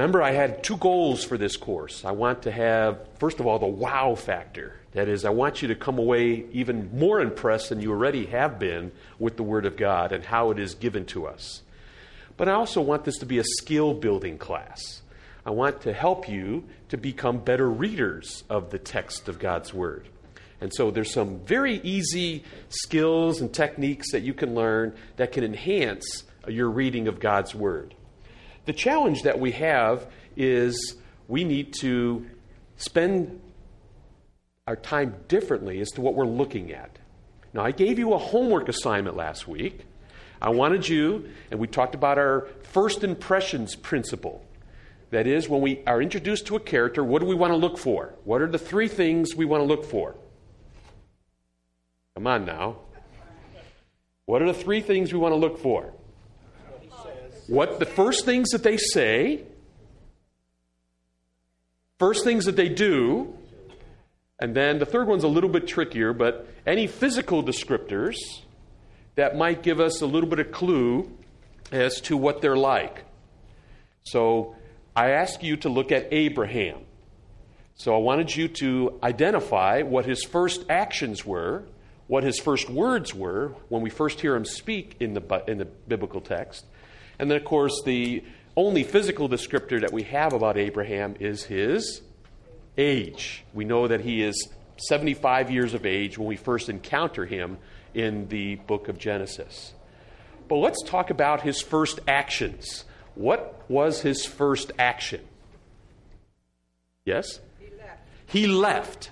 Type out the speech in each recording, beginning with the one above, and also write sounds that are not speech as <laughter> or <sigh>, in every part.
Remember, I had two goals for this course. I want to have, first of all, the wow factor. That is, I want you to come away even more impressed than you already have been with the Word of God and how it is given to us. But I also want this to be a skill building class. I want to help you to become better readers of the text of God's Word. And so there's some very easy skills and techniques that you can learn that can enhance your reading of God's Word. The challenge that we have is we need to spend our time differently as to what we're looking at. Now, I gave you a homework assignment last week. I wanted you, and we talked about our first impressions principle. That is, when we are introduced to a character, what do we want to look for? What are the three things we want to look for? Come on now. What are the three things we want to look for? What the first things that they say, first things that they do, and then the third one's a little bit trickier, but any physical descriptors that might give us a little bit of clue as to what they're like. So I ask you to look at Abraham. So I wanted you to identify what his first actions were, what his first words were when we first hear him speak in the, in the biblical text. And then, of course, the only physical descriptor that we have about Abraham is his age. We know that he is 75 years of age when we first encounter him in the book of Genesis. But let's talk about his first actions. What was his first action? Yes? He left. He left.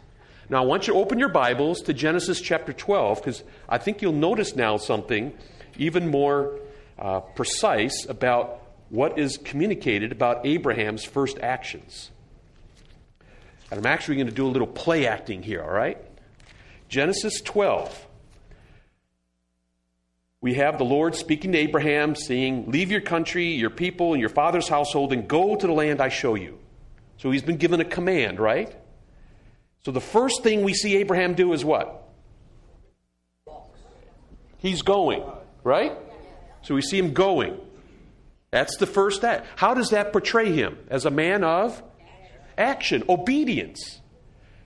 Now, I want you to open your Bibles to Genesis chapter 12 because I think you'll notice now something even more uh, precise about what is communicated about Abraham's first actions. And I'm actually going to do a little play acting here, all right? Genesis 12. We have the Lord speaking to Abraham, saying, Leave your country, your people, and your father's household, and go to the land I show you. So he's been given a command, right? So the first thing we see Abraham do is what? He's going, right? So we see him going. That's the first act. How does that portray him? As a man of action, obedience.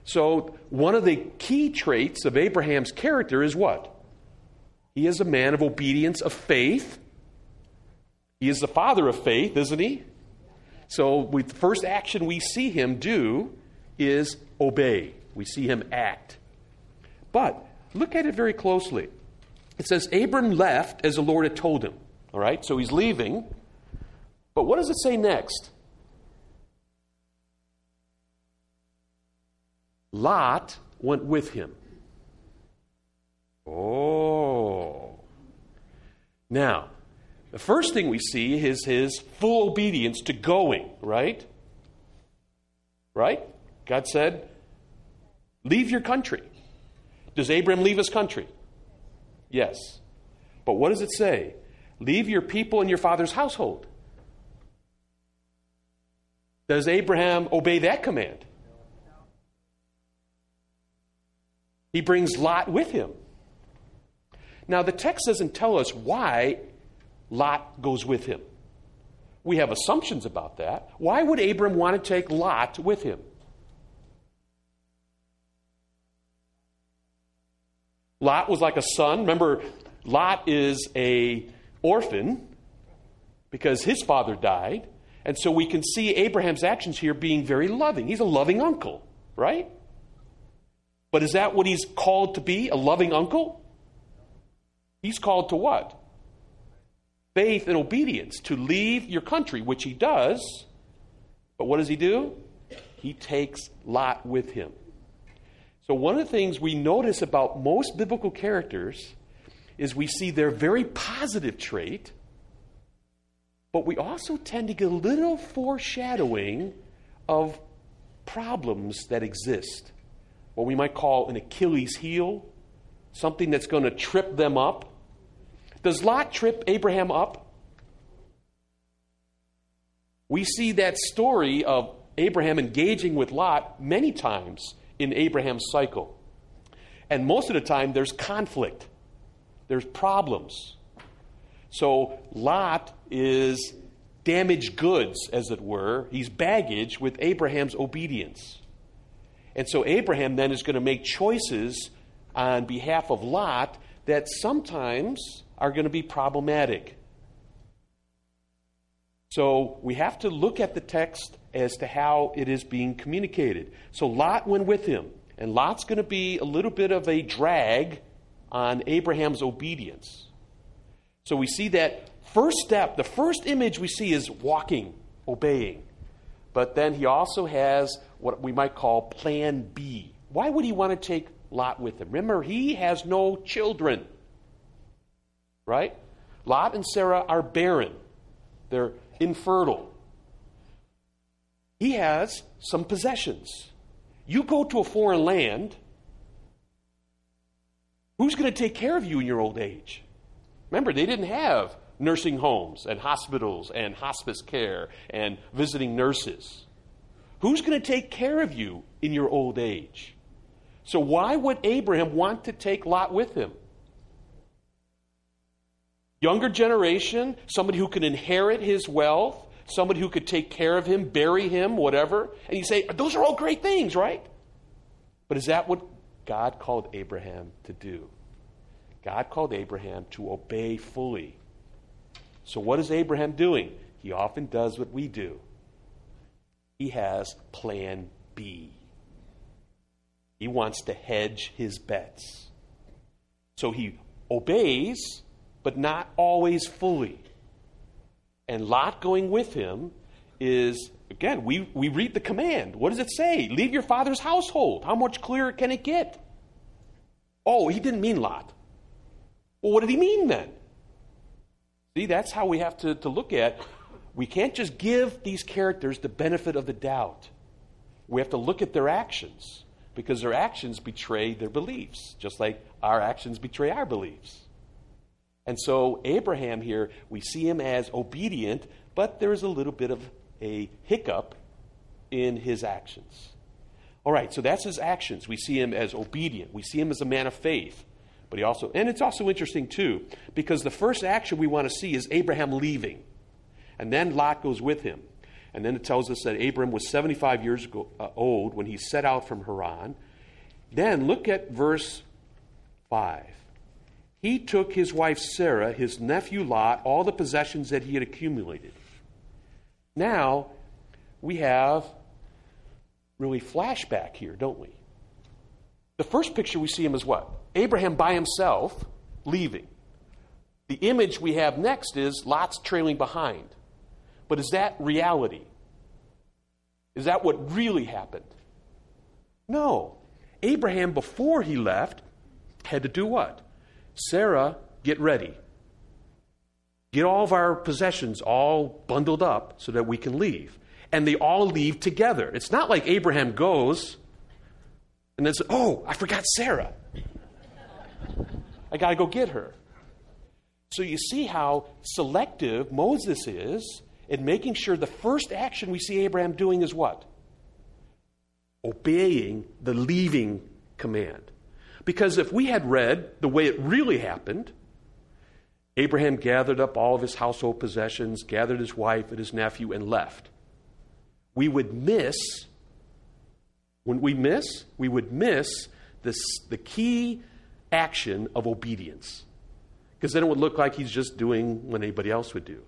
So, one of the key traits of Abraham's character is what? He is a man of obedience, of faith. He is the father of faith, isn't he? So, the first action we see him do is obey. We see him act. But look at it very closely. It says, Abram left as the Lord had told him. All right, so he's leaving. But what does it say next? Lot went with him. Oh. Now, the first thing we see is his full obedience to going, right? Right? God said, Leave your country. Does Abram leave his country? Yes. But what does it say? Leave your people and your father's household. Does Abraham obey that command? He brings Lot with him. Now, the text doesn't tell us why Lot goes with him. We have assumptions about that. Why would Abram want to take Lot with him? Lot was like a son. Remember, Lot is a orphan because his father died. And so we can see Abraham's actions here being very loving. He's a loving uncle, right? But is that what he's called to be? A loving uncle? He's called to what? Faith and obedience, to leave your country, which he does. But what does he do? He takes Lot with him. So, one of the things we notice about most biblical characters is we see their very positive trait, but we also tend to get a little foreshadowing of problems that exist. What we might call an Achilles heel, something that's going to trip them up. Does Lot trip Abraham up? We see that story of Abraham engaging with Lot many times in Abraham's cycle. And most of the time, there's conflict there's problems. So Lot is damaged goods, as it were. He's baggage with Abraham's obedience. And so Abraham then is going to make choices on behalf of Lot that sometimes are going to be problematic. So we have to look at the text as to how it is being communicated. So Lot went with him, and Lot's going to be a little bit of a drag on Abraham's obedience. So we see that first step, the first image we see is walking, obeying. But then he also has what we might call plan B. Why would he want to take Lot with him? Remember, he has no children. Right? Lot and Sarah are barren, they're infertile. He has some possessions. You go to a foreign land, who's going to take care of you in your old age? Remember, they didn't have nursing homes and hospitals and hospice care and visiting nurses. Who's going to take care of you in your old age? So, why would Abraham want to take Lot with him? Younger generation, somebody who can inherit his wealth, somebody who could take care of him, bury him, whatever. And you say, those are all great things, right? But is that what God called Abraham to do? God called Abraham to obey fully. So, what is Abraham doing? He often does what we do he has plan B. He wants to hedge his bets. So he obeys, but not always fully. And Lot going with him is, again, we, we read the command. What does it say? Leave your father's household. How much clearer can it get? Oh, he didn't mean Lot. Well, what did he mean then? See, that's how we have to, to look at we can't just give these characters the benefit of the doubt. We have to look at their actions because their actions betray their beliefs, just like our actions betray our beliefs. And so, Abraham here, we see him as obedient, but there's a little bit of a hiccup in his actions. All right, so that's his actions. We see him as obedient, we see him as a man of faith. But he also, and it's also interesting too, because the first action we want to see is Abraham leaving. And then Lot goes with him. And then it tells us that Abram was 75 years ago, uh, old when he set out from Haran. Then look at verse 5. He took his wife Sarah, his nephew Lot, all the possessions that he had accumulated. Now, we have really flashback here, don't we? The first picture we see him as what? Abraham by himself leaving. The image we have next is Lot's trailing behind. But is that reality? Is that what really happened? No. Abraham, before he left, had to do what? Sarah, get ready. Get all of our possessions all bundled up so that we can leave. And they all leave together. It's not like Abraham goes and then says, Oh, I forgot Sarah. I got to go get her. So you see how selective Moses is in making sure the first action we see Abraham doing is what? Obeying the leaving command. Because if we had read the way it really happened, Abraham gathered up all of his household possessions, gathered his wife and his nephew, and left. We would miss, when we miss, we would miss this, the key action of obedience. Because then it would look like he's just doing what anybody else would do.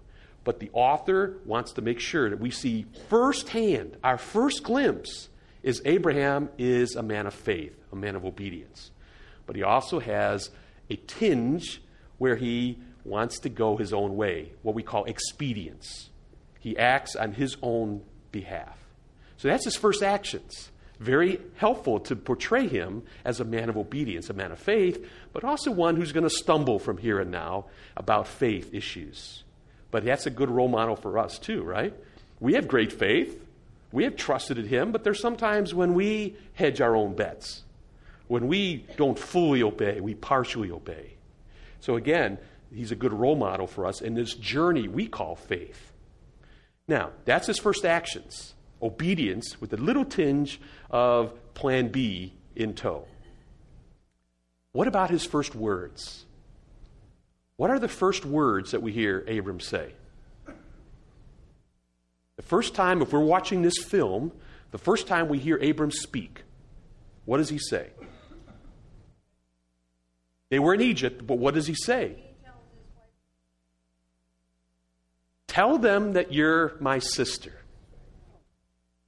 But the author wants to make sure that we see firsthand, our first glimpse is Abraham is a man of faith, a man of obedience. But he also has a tinge where he wants to go his own way, what we call expedience. He acts on his own behalf. So that's his first actions. Very helpful to portray him as a man of obedience, a man of faith, but also one who's going to stumble from here and now about faith issues. But that's a good role model for us, too, right? We have great faith. We have trusted in Him, but there's sometimes when we hedge our own bets, when we don't fully obey, we partially obey. So again, He's a good role model for us in this journey we call faith. Now, that's his first actions obedience with a little tinge of plan B in tow. What about his first words? What are the first words that we hear Abram say? The first time, if we're watching this film, the first time we hear Abram speak, what does he say? They were in Egypt, but what does he say? Tell them that you're my sister.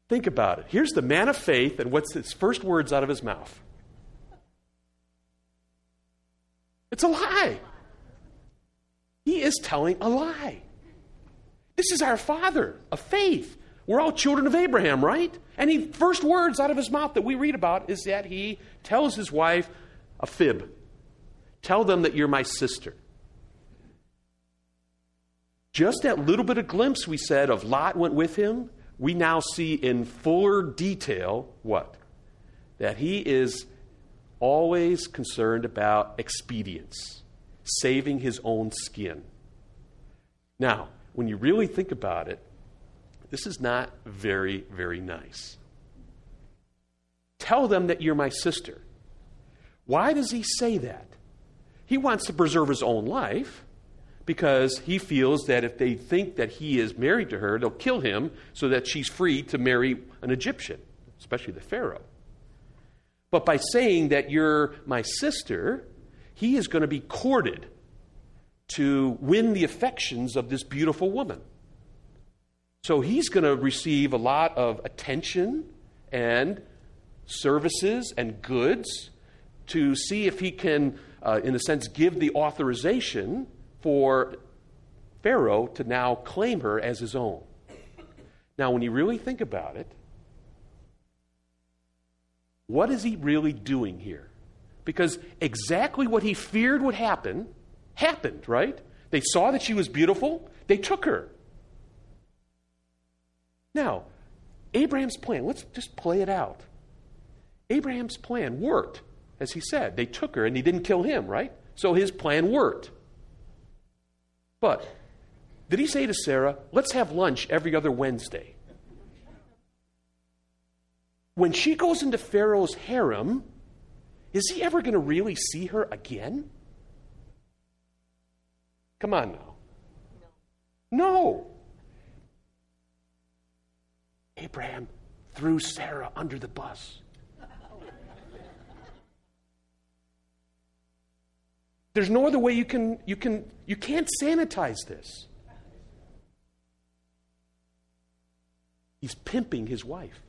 Think about it. Here's the man of faith, and what's his first words out of his mouth? It's a lie. He is telling a lie. This is our father of faith. We're all children of Abraham, right? And he first words out of his mouth that we read about is that he tells his wife a fib. Tell them that you're my sister. Just that little bit of glimpse we said of Lot went with him, we now see in fuller detail what? That he is always concerned about expedience, saving his own skin. Now, when you really think about it, this is not very, very nice. Tell them that you're my sister. Why does he say that? He wants to preserve his own life because he feels that if they think that he is married to her, they'll kill him so that she's free to marry an Egyptian, especially the Pharaoh. But by saying that you're my sister, he is going to be courted to win the affections of this beautiful woman. So he's going to receive a lot of attention and services and goods to see if he can, uh, in a sense, give the authorization for Pharaoh to now claim her as his own. Now, when you really think about it, what is he really doing here? Because exactly what he feared would happen happened, right? They saw that she was beautiful, they took her. Now, Abraham's plan, let's just play it out. Abraham's plan worked, as he said. They took her and he didn't kill him, right? So his plan worked. But did he say to Sarah, let's have lunch every other Wednesday? When she goes into Pharaoh's harem, is he ever going to really see her again? Come on now. No. Abraham threw Sarah under the bus. There's no other way you can you can you can't sanitize this. He's pimping his wife.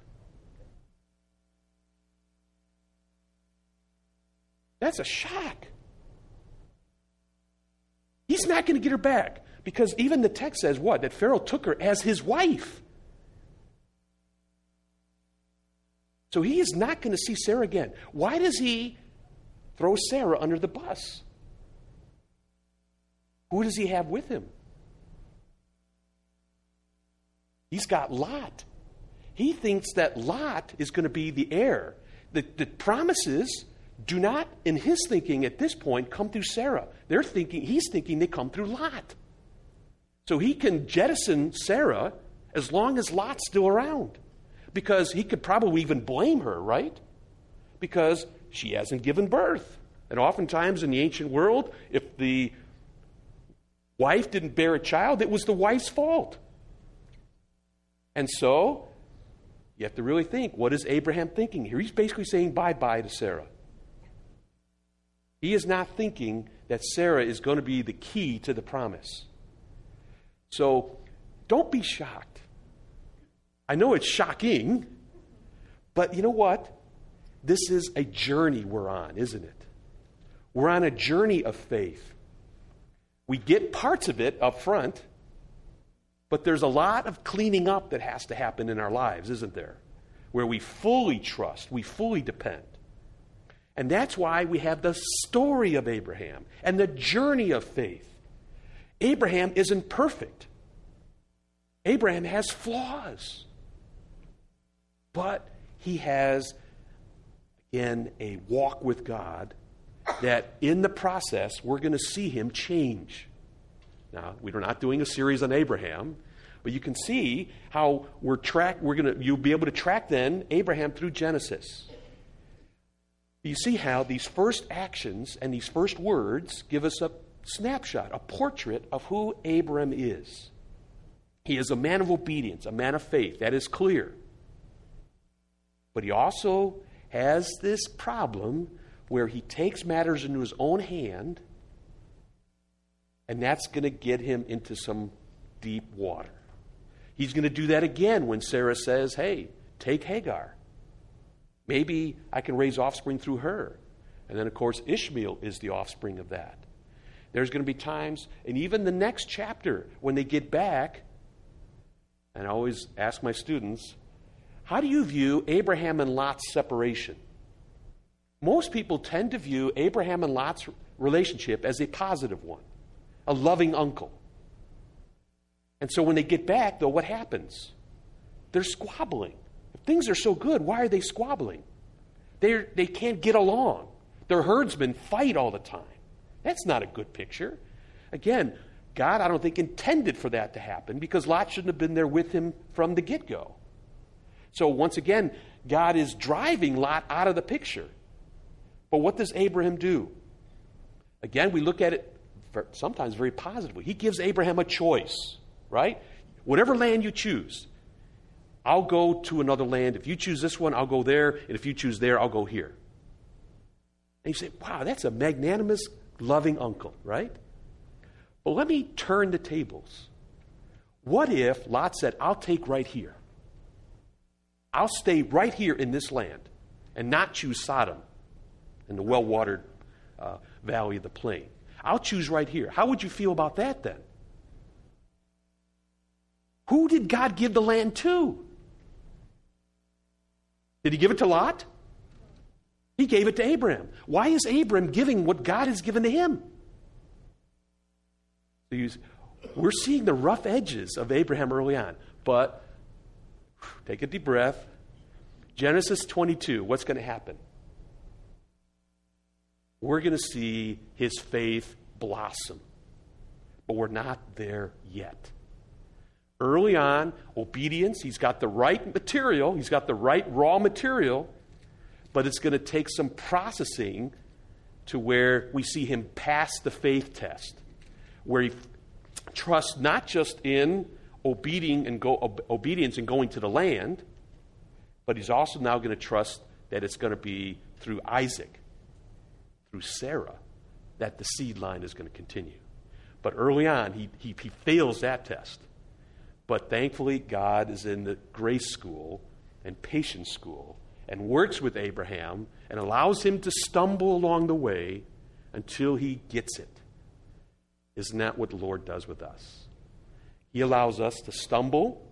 That's a shock. He's not going to get her back because even the text says what? That Pharaoh took her as his wife. So he is not going to see Sarah again. Why does he throw Sarah under the bus? Who does he have with him? He's got Lot. He thinks that Lot is going to be the heir. The, the promises do not, in his thinking at this point, come through Sarah. They're thinking, he's thinking they come through Lot. So he can jettison Sarah as long as Lot's still around. Because he could probably even blame her, right? Because she hasn't given birth. And oftentimes in the ancient world, if the wife didn't bear a child, it was the wife's fault. And so, you have to really think what is Abraham thinking here? He's basically saying bye bye to Sarah. He is not thinking that Sarah is going to be the key to the promise. So, don't be shocked. I know it's shocking, but you know what? This is a journey we're on, isn't it? We're on a journey of faith. We get parts of it up front, but there's a lot of cleaning up that has to happen in our lives, isn't there? Where we fully trust, we fully depend. And that's why we have the story of Abraham and the journey of faith. Abraham isn't perfect, Abraham has flaws. But he has, again, a walk with God that in the process, we're going to see him change. Now, we're not doing a series on Abraham, but you can see how we're track we're going to you'll be able to track then Abraham through Genesis. You see how these first actions and these first words give us a snapshot, a portrait of who Abram is. He is a man of obedience, a man of faith. That is clear. But he also has this problem where he takes matters into his own hand, and that's going to get him into some deep water. He's going to do that again when Sarah says, Hey, take Hagar. Maybe I can raise offspring through her. And then, of course, Ishmael is the offspring of that. There's going to be times, and even the next chapter, when they get back, and I always ask my students, how do you view Abraham and Lot's separation? Most people tend to view Abraham and Lot's relationship as a positive one, a loving uncle. And so when they get back, though, what happens? They're squabbling. If things are so good, why are they squabbling? They're, they can't get along. Their herdsmen fight all the time. That's not a good picture. Again, God, I don't think, intended for that to happen because Lot shouldn't have been there with him from the get go. So, once again, God is driving Lot out of the picture. But what does Abraham do? Again, we look at it sometimes very positively. He gives Abraham a choice, right? Whatever land you choose, I'll go to another land. If you choose this one, I'll go there. And if you choose there, I'll go here. And you say, wow, that's a magnanimous, loving uncle, right? But let me turn the tables. What if Lot said, I'll take right here? I'll stay right here in this land and not choose Sodom in the well watered uh, valley of the plain. I'll choose right here. How would you feel about that then? Who did God give the land to? Did he give it to Lot? He gave it to Abraham. Why is Abraham giving what God has given to him? We're seeing the rough edges of Abraham early on, but take a deep breath. Genesis 22, what's going to happen? We're going to see his faith blossom, but we're not there yet. Early on, obedience, he's got the right material, he's got the right raw material, but it's going to take some processing to where we see him pass the faith test, where he trusts not just in obedient and go, obedience and going to the land, but he's also now going to trust that it's going to be through Isaac, through Sarah, that the seed line is going to continue. But early on, he, he, he fails that test. But thankfully, God is in the grace school and patience school and works with Abraham and allows him to stumble along the way until he gets it. Isn't that what the Lord does with us? He allows us to stumble.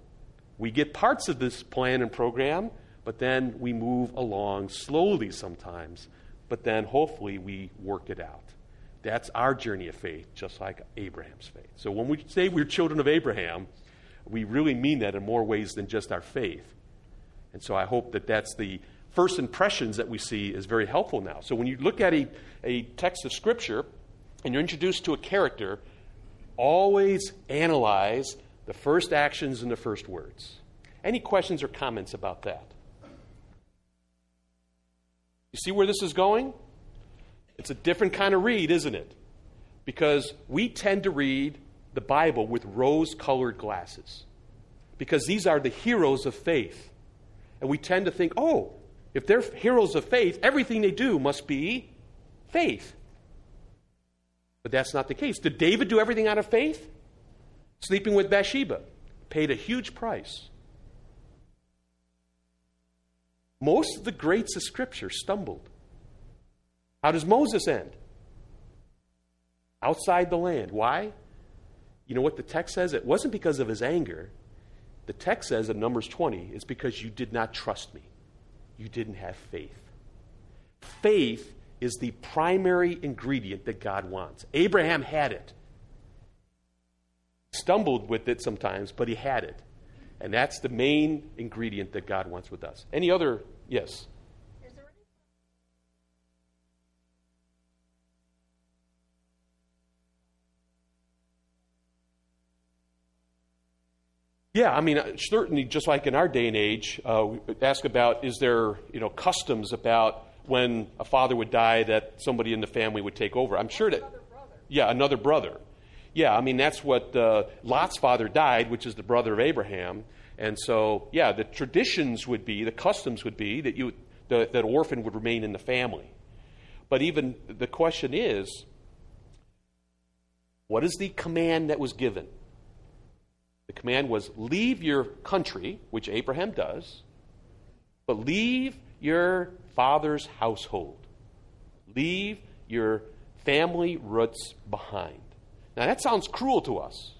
We get parts of this plan and program, but then we move along slowly sometimes, but then hopefully we work it out. That's our journey of faith, just like Abraham's faith. So when we say we're children of Abraham, we really mean that in more ways than just our faith. And so I hope that that's the first impressions that we see is very helpful now. So when you look at a, a text of Scripture and you're introduced to a character, always analyze the first actions and the first words. Any questions or comments about that? You see where this is going? It's a different kind of read, isn't it? Because we tend to read the Bible with rose colored glasses. Because these are the heroes of faith. And we tend to think, oh, if they're heroes of faith, everything they do must be faith. But that's not the case. Did David do everything out of faith? Sleeping with Bathsheba paid a huge price. Most of the greats of Scripture stumbled. How does Moses end? Outside the land. Why? You know what the text says? It wasn't because of his anger, the text says in Numbers 20, it's because you did not trust me. You didn't have faith. Faith is the primary ingredient that God wants. Abraham had it. Stumbled with it sometimes, but he had it. And that's the main ingredient that God wants with us. Any other? Yes. Yeah, I mean, uh, certainly, just like in our day and age, uh, ask about is there, you know, customs about when a father would die that somebody in the family would take over. I'm sure that. Another yeah, another brother. Yeah, I mean, that's what uh, Lot's father died, which is the brother of Abraham. And so, yeah, the traditions would be, the customs would be that, you, the, that orphan would remain in the family. But even the question is what is the command that was given? The command was leave your country, which Abraham does, but leave your father's household. Leave your family roots behind. Now, that sounds cruel to us,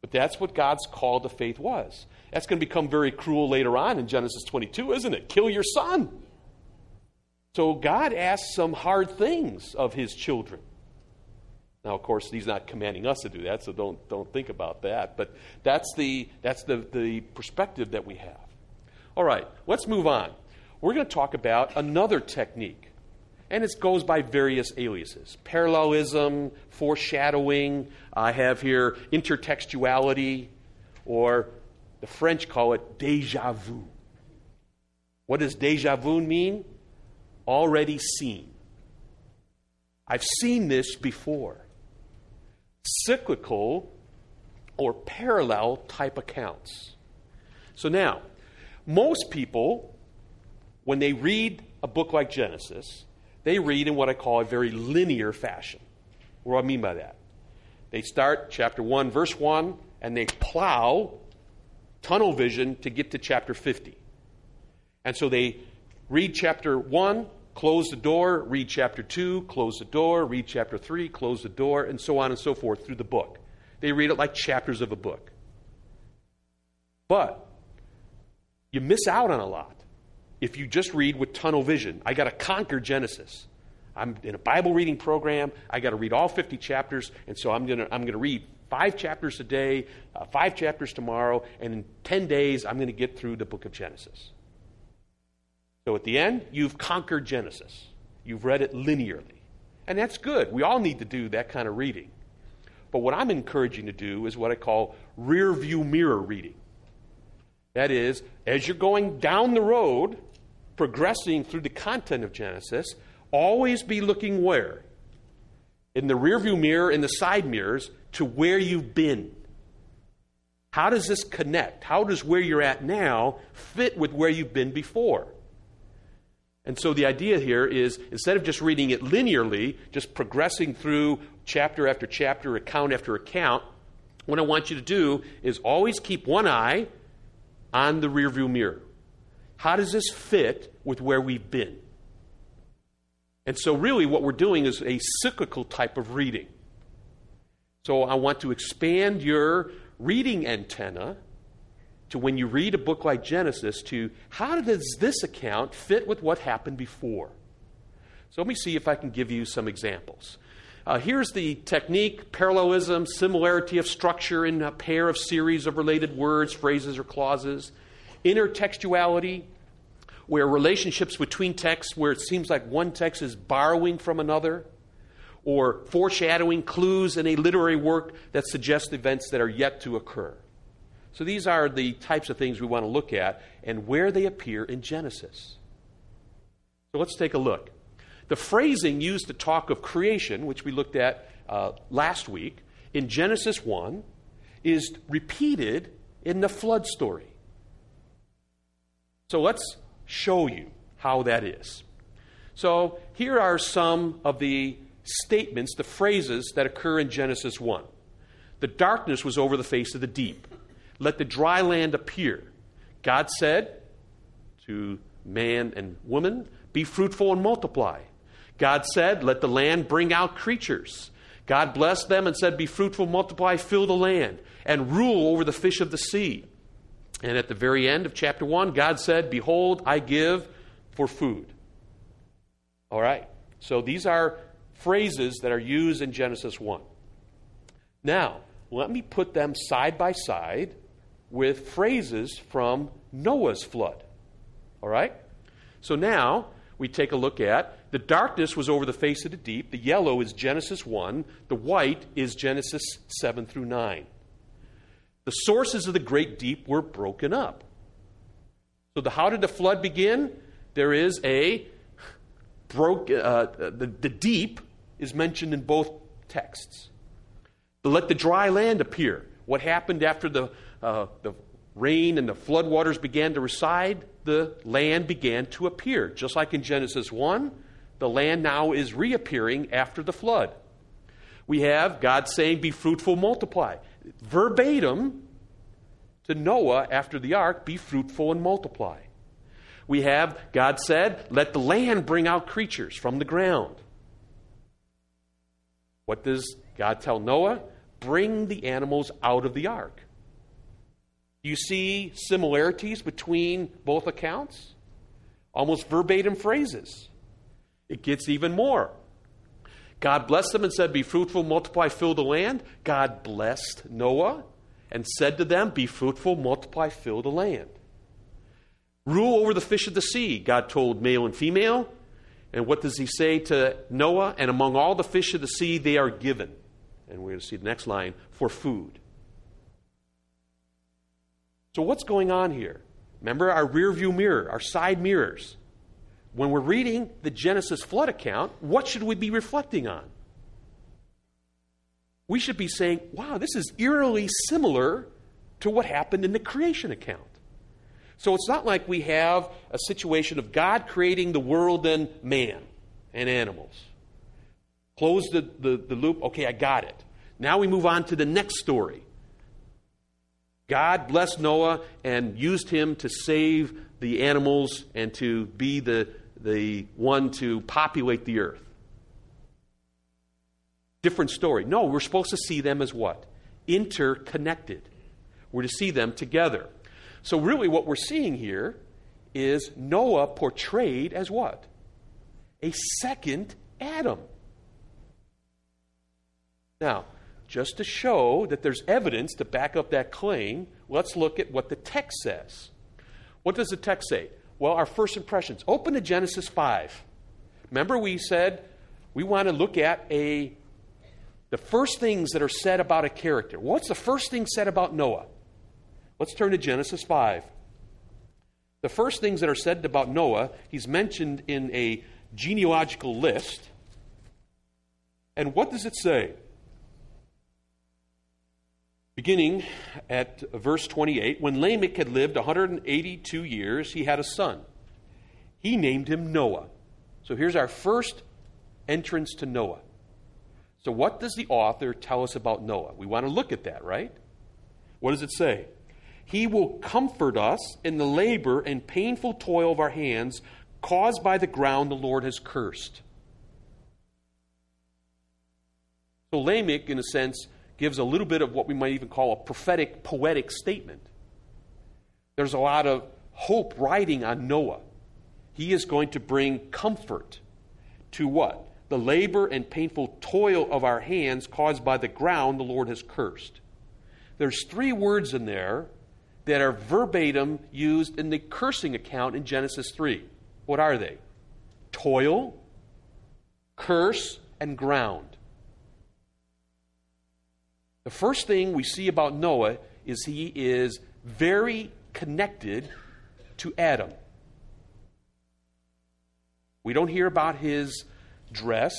but that's what God's call to faith was. That's going to become very cruel later on in Genesis 22, isn't it? Kill your son. So, God asks some hard things of his children. Now, of course, he's not commanding us to do that, so don't, don't think about that. But that's, the, that's the, the perspective that we have. All right, let's move on. We're going to talk about another technique, and it goes by various aliases parallelism, foreshadowing. I have here intertextuality, or the French call it deja vu. What does deja vu mean? Already seen. I've seen this before cyclical or parallel type accounts. So now, most people, when they read a book like Genesis, they read in what I call a very linear fashion. What do I mean by that? They start chapter 1, verse 1, and they plow tunnel vision to get to chapter 50. And so they read chapter 1, close the door, read chapter 2, close the door, read chapter 3, close the door, and so on and so forth through the book. They read it like chapters of a book. But you miss out on a lot if you just read with tunnel vision. I got to conquer Genesis. I'm in a Bible reading program. I got to read all 50 chapters, and so I'm going to I'm going to read five chapters a day, uh, five chapters tomorrow, and in 10 days I'm going to get through the book of Genesis. So at the end, you've conquered Genesis. You've read it linearly. And that's good. We all need to do that kind of reading. But what I'm encouraging to do is what I call rear view mirror reading. That is, as you're going down the road, progressing through the content of Genesis, always be looking where? In the rear view mirror, in the side mirrors, to where you've been. How does this connect? How does where you're at now fit with where you've been before? And so the idea here is instead of just reading it linearly, just progressing through chapter after chapter, account after account, what I want you to do is always keep one eye on the rearview mirror. How does this fit with where we've been? And so, really, what we're doing is a cyclical type of reading. So, I want to expand your reading antenna to when you read a book like Genesis to how does this account fit with what happened before? So let me see if I can give you some examples. Uh, here's the technique parallelism, similarity of structure in a pair of series of related words, phrases, or clauses. Intertextuality, where relationships between texts, where it seems like one text is borrowing from another, or foreshadowing clues in a literary work that suggests events that are yet to occur. So these are the types of things we want to look at and where they appear in Genesis. So let's take a look. The phrasing used to talk of creation, which we looked at uh, last week, in Genesis 1, is repeated in the flood story. So let's show you how that is. So here are some of the statements, the phrases that occur in Genesis 1. The darkness was over the face of the deep let the dry land appear. God said to man and woman, Be fruitful and multiply. God said, Let the land bring out creatures. God blessed them and said, Be fruitful, multiply, fill the land, and rule over the fish of the sea. And at the very end of chapter 1, God said, Behold, I give for food. All right. So these are phrases that are used in Genesis 1. Now, let me put them side by side with phrases from Noah's flood. All right? So now we take a look at the darkness was over the face of the deep. The yellow is Genesis 1, the white is Genesis 7 through 9. The sources of the great deep were broken up. So, the, how did the flood begin? There is a broke, uh, the, the deep is mentioned in both texts. Let the dry land appear. What happened after the, uh, the rain and the floodwaters began to recede? The land began to appear. Just like in Genesis 1, the land now is reappearing after the flood. We have God saying, Be fruitful, multiply. Verbatim to Noah after the ark, Be fruitful and multiply. We have God said, Let the land bring out creatures from the ground. What does God tell Noah? Bring the animals out of the ark. You see similarities between both accounts? Almost verbatim phrases. It gets even more. God blessed them and said, Be fruitful, multiply, fill the land. God blessed Noah and said to them, Be fruitful, multiply, fill the land. Rule over the fish of the sea, God told male and female. And what does he say to Noah? And among all the fish of the sea, they are given. And we're going to see the next line for food. So, what's going on here? Remember our rear view mirror, our side mirrors. When we're reading the Genesis flood account, what should we be reflecting on? We should be saying, wow, this is eerily similar to what happened in the creation account. So it's not like we have a situation of God creating the world and man and animals. Close the, the, the loop. Okay, I got it. Now we move on to the next story. God blessed Noah and used him to save the animals and to be the, the one to populate the earth. Different story. No, we're supposed to see them as what? Interconnected. We're to see them together. So, really, what we're seeing here is Noah portrayed as what? A second Adam. Now, just to show that there's evidence to back up that claim, let's look at what the text says. What does the text say? Well, our first impressions. Open to Genesis 5. Remember, we said we want to look at a the first things that are said about a character. What's the first thing said about Noah? Let's turn to Genesis 5. The first things that are said about Noah, he's mentioned in a genealogical list. And what does it say? Beginning at verse 28, when Lamech had lived 182 years, he had a son. He named him Noah. So here's our first entrance to Noah. So, what does the author tell us about Noah? We want to look at that, right? What does it say? He will comfort us in the labor and painful toil of our hands caused by the ground the Lord has cursed. So, Lamech, in a sense, gives a little bit of what we might even call a prophetic, poetic statement. There's a lot of hope riding on Noah. He is going to bring comfort to what? The labor and painful toil of our hands caused by the ground the Lord has cursed. There's three words in there that are verbatim used in the cursing account in Genesis 3. What are they? Toil, curse, and ground. The first thing we see about Noah is he is very connected to Adam. We don't hear about his dress,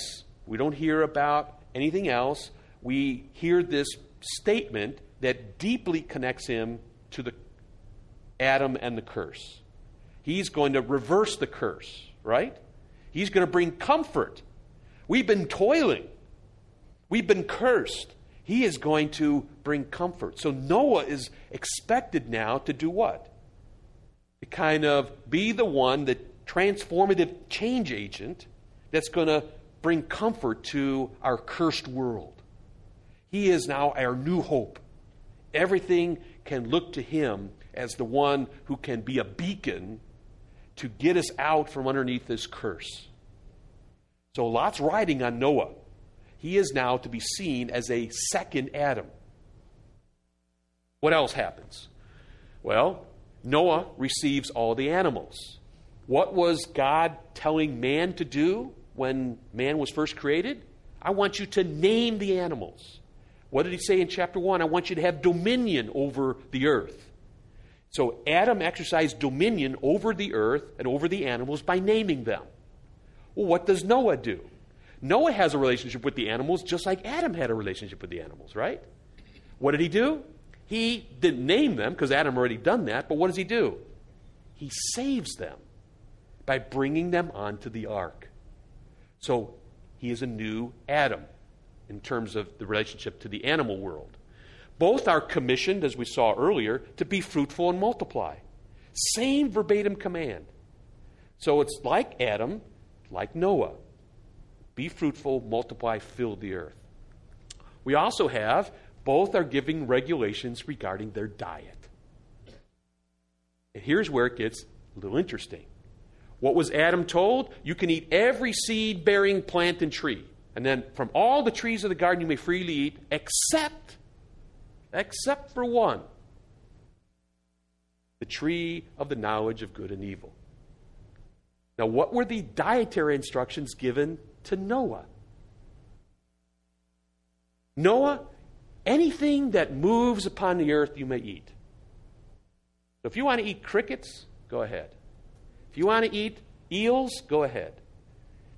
we don't hear about anything else. We hear this statement that deeply connects him to the Adam and the curse. He's going to reverse the curse, right? He's going to bring comfort. We've been toiling. We've been cursed. He is going to bring comfort. So Noah is expected now to do what? To kind of be the one, the transformative change agent that's going to bring comfort to our cursed world. He is now our new hope. Everything can look to him as the one who can be a beacon to get us out from underneath this curse. So Lot's riding on Noah he is now to be seen as a second Adam. What else happens? Well, Noah receives all the animals. What was God telling man to do when man was first created? I want you to name the animals. What did he say in chapter 1? I want you to have dominion over the earth. So Adam exercised dominion over the earth and over the animals by naming them. Well, what does Noah do? Noah has a relationship with the animals just like Adam had a relationship with the animals, right? What did he do? He didn't name them because Adam already done that, but what does he do? He saves them by bringing them onto the ark. So he is a new Adam in terms of the relationship to the animal world. Both are commissioned, as we saw earlier, to be fruitful and multiply. Same verbatim command. So it's like Adam, like Noah. Be fruitful, multiply, fill the earth. We also have, both are giving regulations regarding their diet. And here's where it gets a little interesting. What was Adam told? You can eat every seed bearing plant and tree. And then from all the trees of the garden you may freely eat, except, except for one the tree of the knowledge of good and evil. Now, what were the dietary instructions given to Noah? Noah, anything that moves upon the earth you may eat. So if you want to eat crickets, go ahead. If you want to eat eels, go ahead.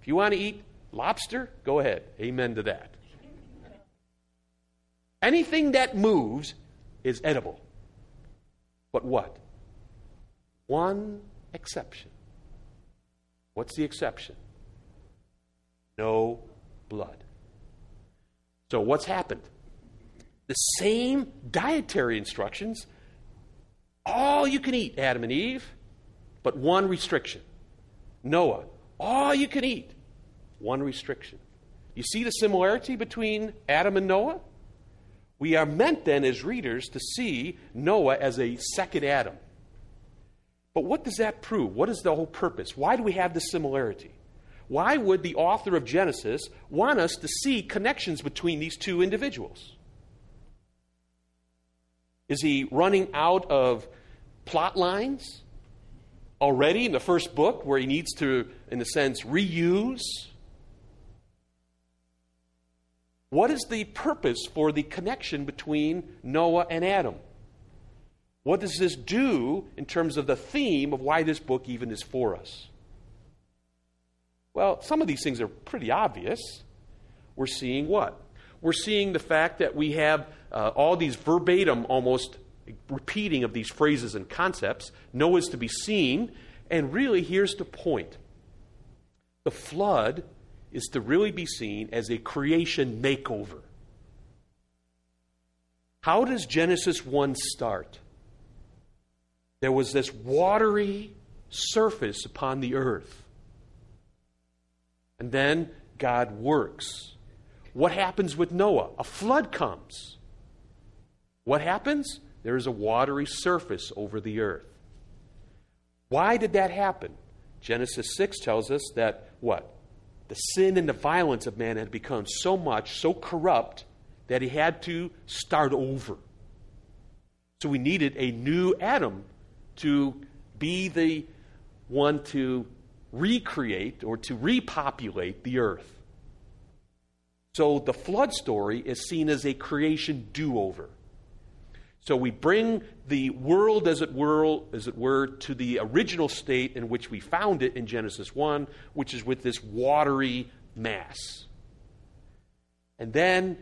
If you want to eat lobster, go ahead. Amen to that. Anything that moves is edible. But what? One exception. What's the exception? No blood. So, what's happened? The same dietary instructions, all you can eat, Adam and Eve, but one restriction. Noah, all you can eat, one restriction. You see the similarity between Adam and Noah? We are meant then, as readers, to see Noah as a second Adam. But what does that prove? What is the whole purpose? Why do we have this similarity? Why would the author of Genesis want us to see connections between these two individuals? Is he running out of plot lines already in the first book where he needs to, in a sense, reuse? What is the purpose for the connection between Noah and Adam? What does this do in terms of the theme of why this book even is for us? Well, some of these things are pretty obvious. We're seeing what? We're seeing the fact that we have uh, all these verbatim, almost repeating of these phrases and concepts. Noah's to be seen. And really, here's the point the flood is to really be seen as a creation makeover. How does Genesis 1 start? there was this watery surface upon the earth. And then God works. What happens with Noah? A flood comes. What happens? There is a watery surface over the earth. Why did that happen? Genesis 6 tells us that what? The sin and the violence of man had become so much, so corrupt, that he had to start over. So we needed a new Adam to be the one to recreate or to repopulate the earth. So the flood story is seen as a creation do over. So we bring the world, as it, were, as it were, to the original state in which we found it in Genesis 1, which is with this watery mass. And then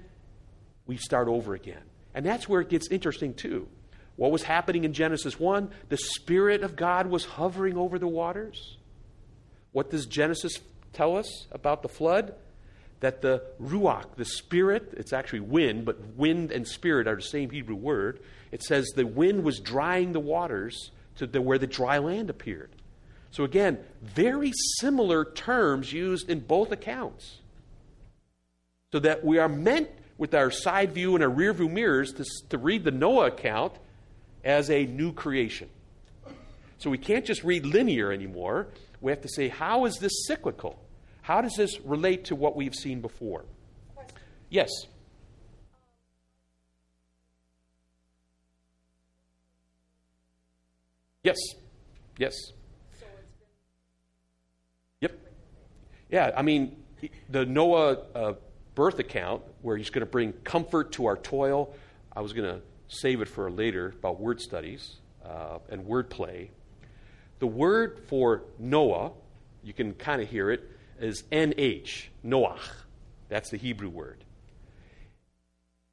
we start over again. And that's where it gets interesting, too. What was happening in Genesis 1? The Spirit of God was hovering over the waters. What does Genesis tell us about the flood? That the Ruach, the Spirit, it's actually wind, but wind and Spirit are the same Hebrew word. It says the wind was drying the waters to the, where the dry land appeared. So again, very similar terms used in both accounts. So that we are meant with our side view and our rear view mirrors to, to read the Noah account as a new creation. So we can't just read linear anymore. We have to say, how is this cyclical? How does this relate to what we've seen before? Yes. Yes. Yes. Yep. Yeah, I mean, the Noah uh, birth account, where he's going to bring comfort to our toil, I was going to save it for later about word studies uh, and word play. The word for Noah, you can kind of hear it, is NH, Noach. That's the Hebrew word.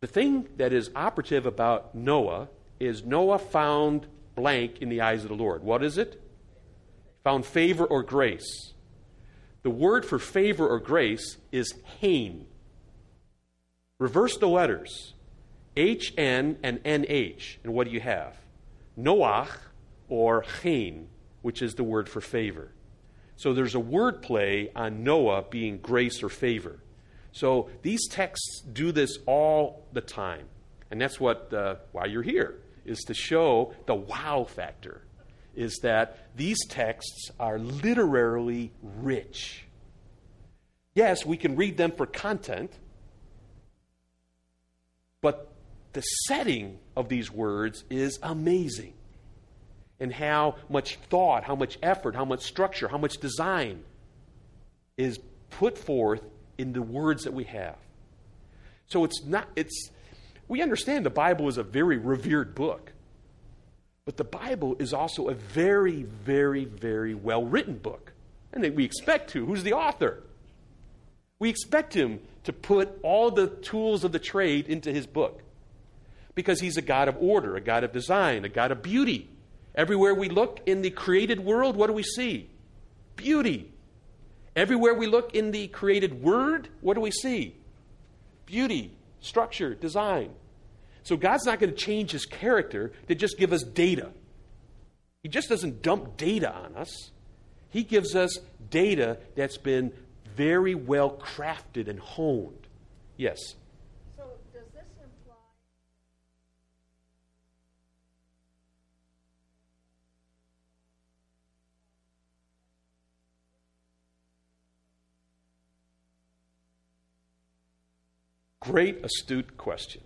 The thing that is operative about Noah is Noah found blank in the eyes of the Lord. What is it? Found favor or grace. The word for favor or grace is hain. Reverse the letters HN and NH. And what do you have? Noach or hain, which is the word for favor. So there's a word play on Noah being grace or favor. So these texts do this all the time. And that's what, uh, why you're here, is to show the wow factor, is that these texts are literally rich. Yes, we can read them for content, but the setting of these words is amazing. And how much thought, how much effort, how much structure, how much design is put forth in the words that we have. So it's not, it's, we understand the Bible is a very revered book. But the Bible is also a very, very, very well written book. And we expect to. Who's the author? We expect him to put all the tools of the trade into his book. Because he's a God of order, a God of design, a God of beauty. Everywhere we look in the created world, what do we see? Beauty. Everywhere we look in the created word, what do we see? Beauty, structure, design. So God's not going to change his character to just give us data. He just doesn't dump data on us. He gives us data that's been very well crafted and honed. Yes. Great, astute question.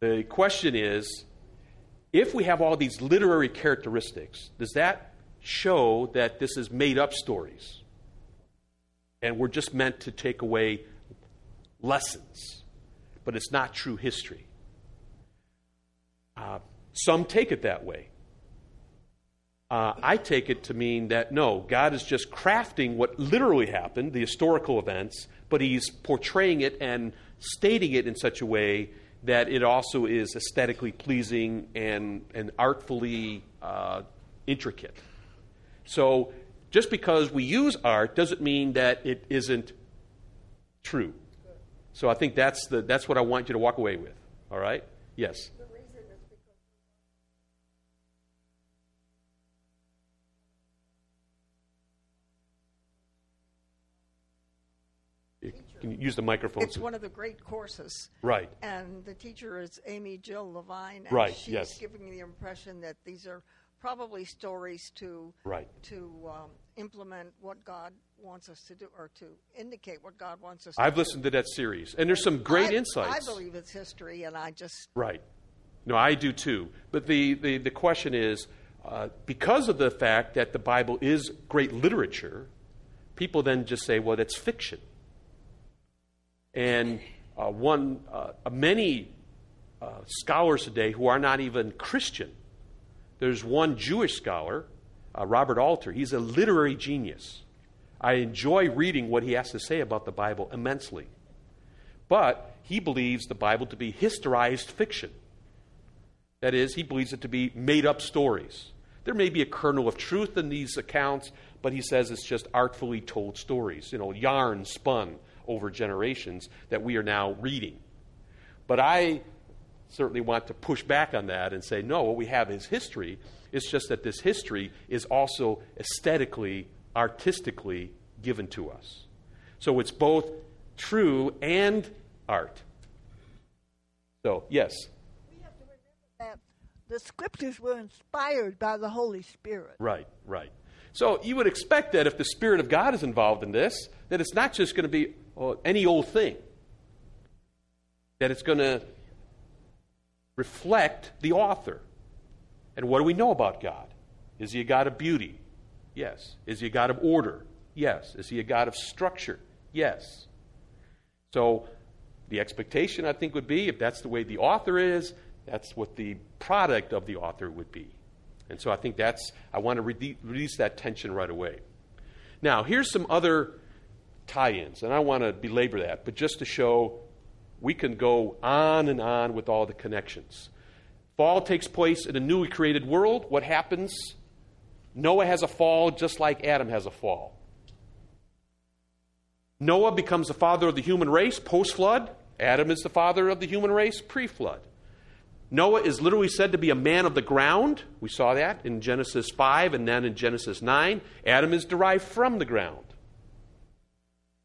The question is if we have all these literary characteristics, does that show that this is made up stories? And we're just meant to take away lessons, but it's not true history. Uh, some take it that way. Uh, I take it to mean that no, God is just crafting what literally happened, the historical events, but he's portraying it and stating it in such a way that it also is aesthetically pleasing and, and artfully uh, intricate. So just because we use art doesn't mean that it isn't true. So I think that's, the, that's what I want you to walk away with. All right? Yes. Can use the microphone. It's one of the great courses. Right. And the teacher is Amy Jill Levine. And right. She's yes. giving the impression that these are probably stories to right. to um, implement what God wants us to do, or to indicate what God wants us. To do. I've to listened to that series, and there's some great I, insights. I believe it's history, and I just right. No, I do too. But the the, the question is. Uh, because of the fact that the Bible is great literature, people then just say, well, it's fiction. And uh, one, uh, many uh, scholars today who are not even Christian. There's one Jewish scholar, uh, Robert Alter. He's a literary genius. I enjoy reading what he has to say about the Bible immensely. But he believes the Bible to be historicized fiction. That is, he believes it to be made up stories. There may be a kernel of truth in these accounts, but he says it's just artfully told stories, you know, yarn spun over generations that we are now reading. But I certainly want to push back on that and say, no, what we have is history. It's just that this history is also aesthetically, artistically given to us. So it's both true and art. So, yes. We have to remember that the scriptures were inspired by the Holy Spirit. Right, right. So you would expect that if the Spirit of God is involved in this, that it's not just going to be oh, any old thing, that it's going to reflect the author. And what do we know about God? Is he a God of beauty? Yes. Is he a God of order? Yes. Is he a God of structure? Yes. So the expectation, I think, would be if that's the way the author is, that's what the product of the author would be. And so I think that's, I want to re- release that tension right away. Now, here's some other tie ins, and I want to belabor that, but just to show we can go on and on with all the connections. Fall takes place in a newly created world. What happens? Noah has a fall just like Adam has a fall. Noah becomes the father of the human race post flood. Adam is the father of the human race pre flood. Noah is literally said to be a man of the ground. We saw that in Genesis 5 and then in Genesis 9. Adam is derived from the ground.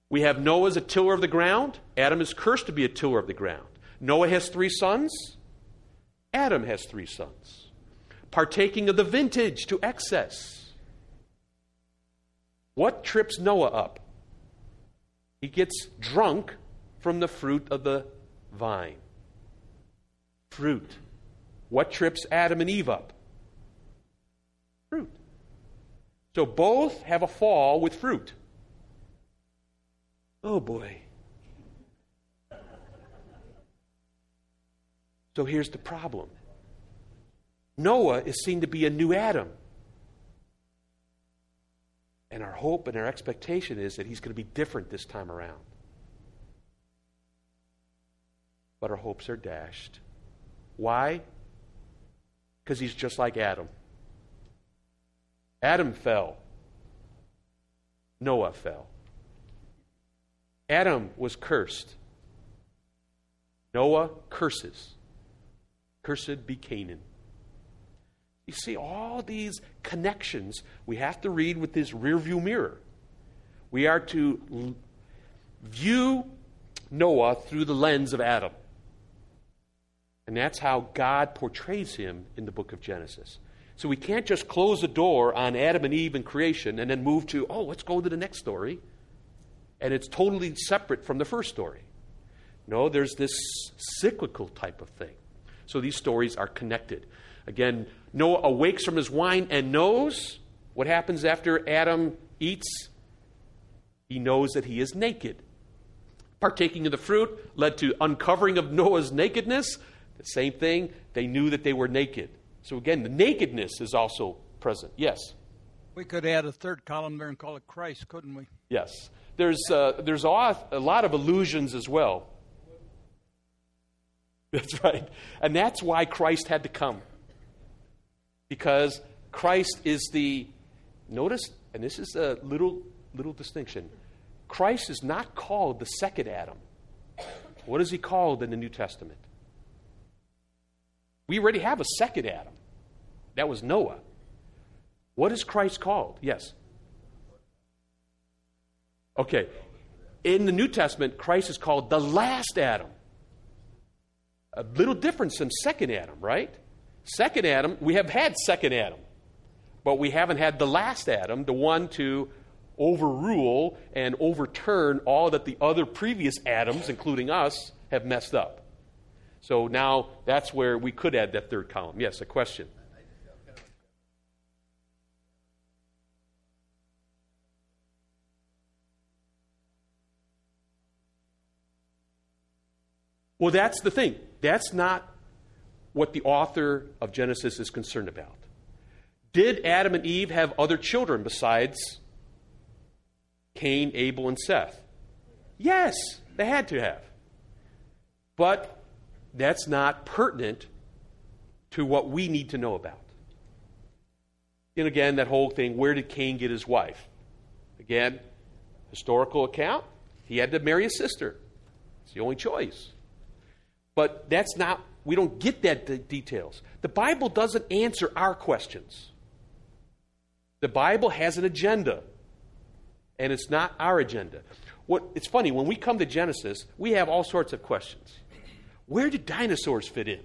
We have Noah as a tiller of the ground. Adam is cursed to be a tiller of the ground. Noah has three sons. Adam has three sons. Partaking of the vintage to excess. What trips Noah up? He gets drunk from the fruit of the vine. Fruit. What trips Adam and Eve up? Fruit. So both have a fall with fruit. Oh boy. So here's the problem Noah is seen to be a new Adam. And our hope and our expectation is that he's going to be different this time around. But our hopes are dashed. Why? Because he's just like Adam. Adam fell, Noah fell. Adam was cursed. Noah curses. Cursed be Canaan. You see, all these connections we have to read with this rearview mirror. We are to view Noah through the lens of Adam. And that's how God portrays him in the book of Genesis. So we can't just close the door on Adam and Eve and creation and then move to, oh, let's go to the next story. And it's totally separate from the first story. No, there's this cyclical type of thing. So these stories are connected. Again, Noah awakes from his wine and knows what happens after Adam eats. He knows that he is naked. Partaking of the fruit led to uncovering of Noah's nakedness. The same thing, they knew that they were naked. So again, the nakedness is also present. Yes? We could add a third column there and call it Christ, couldn't we? Yes. There's, uh, there's a lot of allusions as well. <laughs> That's right. And that's why Christ had to come. Because Christ is the, notice, and this is a little, little distinction. Christ is not called the second Adam. What is he called in the New Testament? We already have a second Adam. That was Noah. What is Christ called? Yes. Okay. In the New Testament, Christ is called the last Adam. A little difference than second Adam, right? Second Adam, we have had second Adam, but we haven't had the last Adam, the one to overrule and overturn all that the other previous Adams, including us, have messed up. So now that's where we could add that third column. Yes, a question. Well, that's the thing. That's not what the author of Genesis is concerned about. Did Adam and Eve have other children besides Cain, Abel, and Seth? Yes, they had to have. But that's not pertinent to what we need to know about. And again, that whole thing where did Cain get his wife? Again, historical account, he had to marry a sister. It's the only choice. But that's not, we don't get that de- details. The Bible doesn't answer our questions. The Bible has an agenda, and it's not our agenda. What, it's funny, when we come to Genesis, we have all sorts of questions. Where did dinosaurs fit in?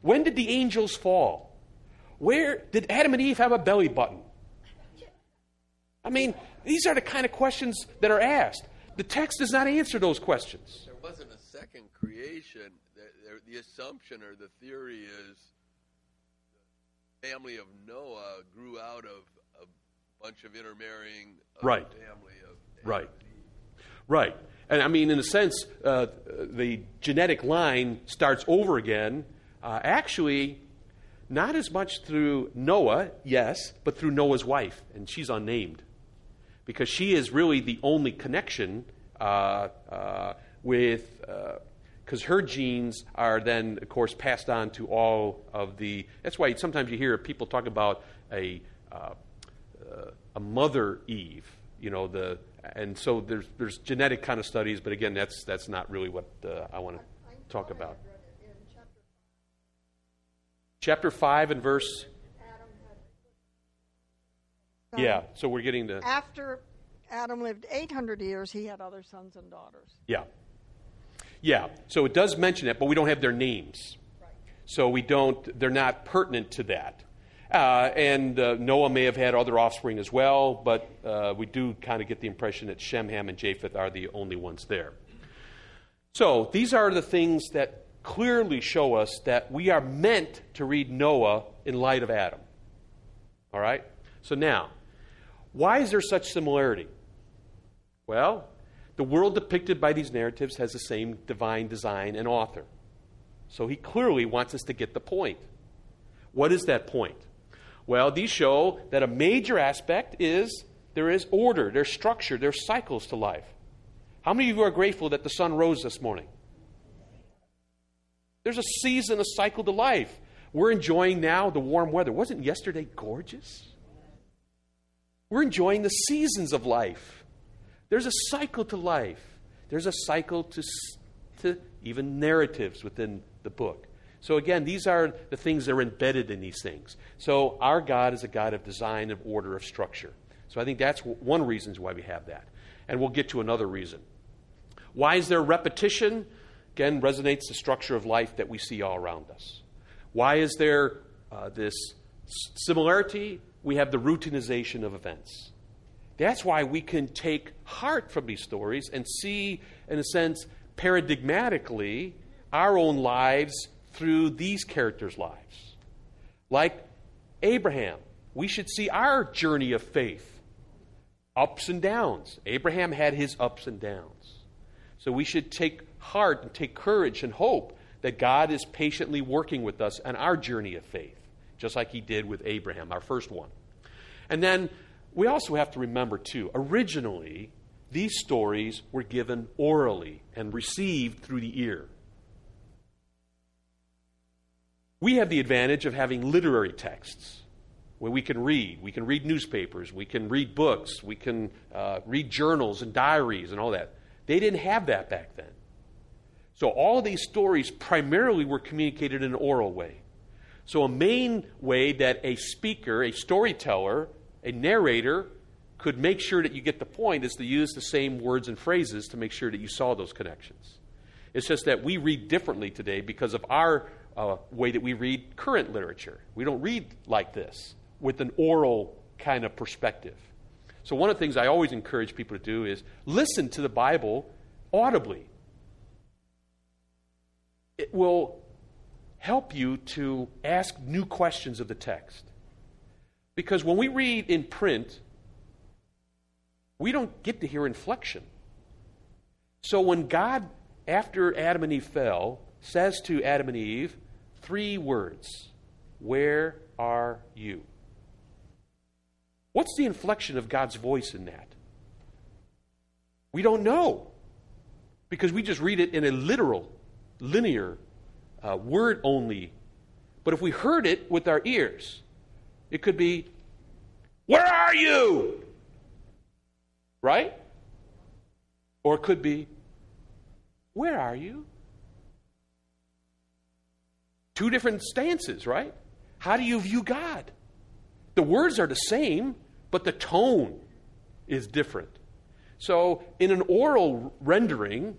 When did the angels fall? Where did Adam and Eve have a belly button? I mean, these are the kind of questions that are asked. The text does not answer those questions. There wasn't a second creation. The, the, assumption or the theory is the family of Noah grew out of a bunch of intermarrying of right. family of Right. Right. And I mean, in a sense, uh, the genetic line starts over again. Uh, actually, not as much through Noah, yes, but through Noah's wife, and she's unnamed. because she is really the only connection uh, uh, with, because her genes are then, of course, passed on to all of the. That's why sometimes you hear people talk about a uh, uh, a mother Eve, you know the, and so there's there's genetic kind of studies, but again, that's that's not really what uh, I want to talk about. Chapter five and verse. Yeah, so we're getting to. After Adam lived 800 years, he had other sons and daughters. Yeah. Yeah, so it does mention it, but we don't have their names. So we don't, they're not pertinent to that. Uh, and uh, Noah may have had other offspring as well, but uh, we do kind of get the impression that Shem, Ham, and Japheth are the only ones there. So these are the things that clearly show us that we are meant to read Noah in light of Adam. All right? So now, why is there such similarity? Well, the world depicted by these narratives has the same divine design and author. So he clearly wants us to get the point. What is that point? Well, these show that a major aspect is there is order, there's structure, there's cycles to life. How many of you are grateful that the sun rose this morning? There's a season, a cycle to life. We're enjoying now the warm weather. Wasn't yesterday gorgeous? We're enjoying the seasons of life. There's a cycle to life. There's a cycle to, to even narratives within the book. So, again, these are the things that are embedded in these things. So, our God is a God of design, of order, of structure. So, I think that's one reason why we have that. And we'll get to another reason. Why is there repetition? Again, resonates the structure of life that we see all around us. Why is there uh, this similarity? We have the routinization of events. That's why we can take heart from these stories and see, in a sense, paradigmatically, our own lives through these characters' lives. Like Abraham, we should see our journey of faith ups and downs. Abraham had his ups and downs. So we should take heart and take courage and hope that God is patiently working with us on our journey of faith, just like he did with Abraham, our first one. And then we also have to remember, too, originally, these stories were given orally and received through the ear. We have the advantage of having literary texts where we can read. We can read newspapers, we can read books, we can uh, read journals and diaries and all that. They didn't have that back then. So all these stories primarily were communicated in an oral way. So, a main way that a speaker, a storyteller, a narrator could make sure that you get the point is to use the same words and phrases to make sure that you saw those connections. It's just that we read differently today because of our uh, way that we read current literature. We don't read like this with an oral kind of perspective. So, one of the things I always encourage people to do is listen to the Bible audibly. It will help you to ask new questions of the text. Because when we read in print, we don't get to hear inflection. So when God, after Adam and Eve fell, says to Adam and Eve three words Where are you? What's the inflection of God's voice in that? We don't know because we just read it in a literal, linear, uh, word only. But if we heard it with our ears, it could be, Where are you? Right? Or it could be, Where are you? Two different stances, right? How do you view God? The words are the same, but the tone is different. So, in an oral rendering,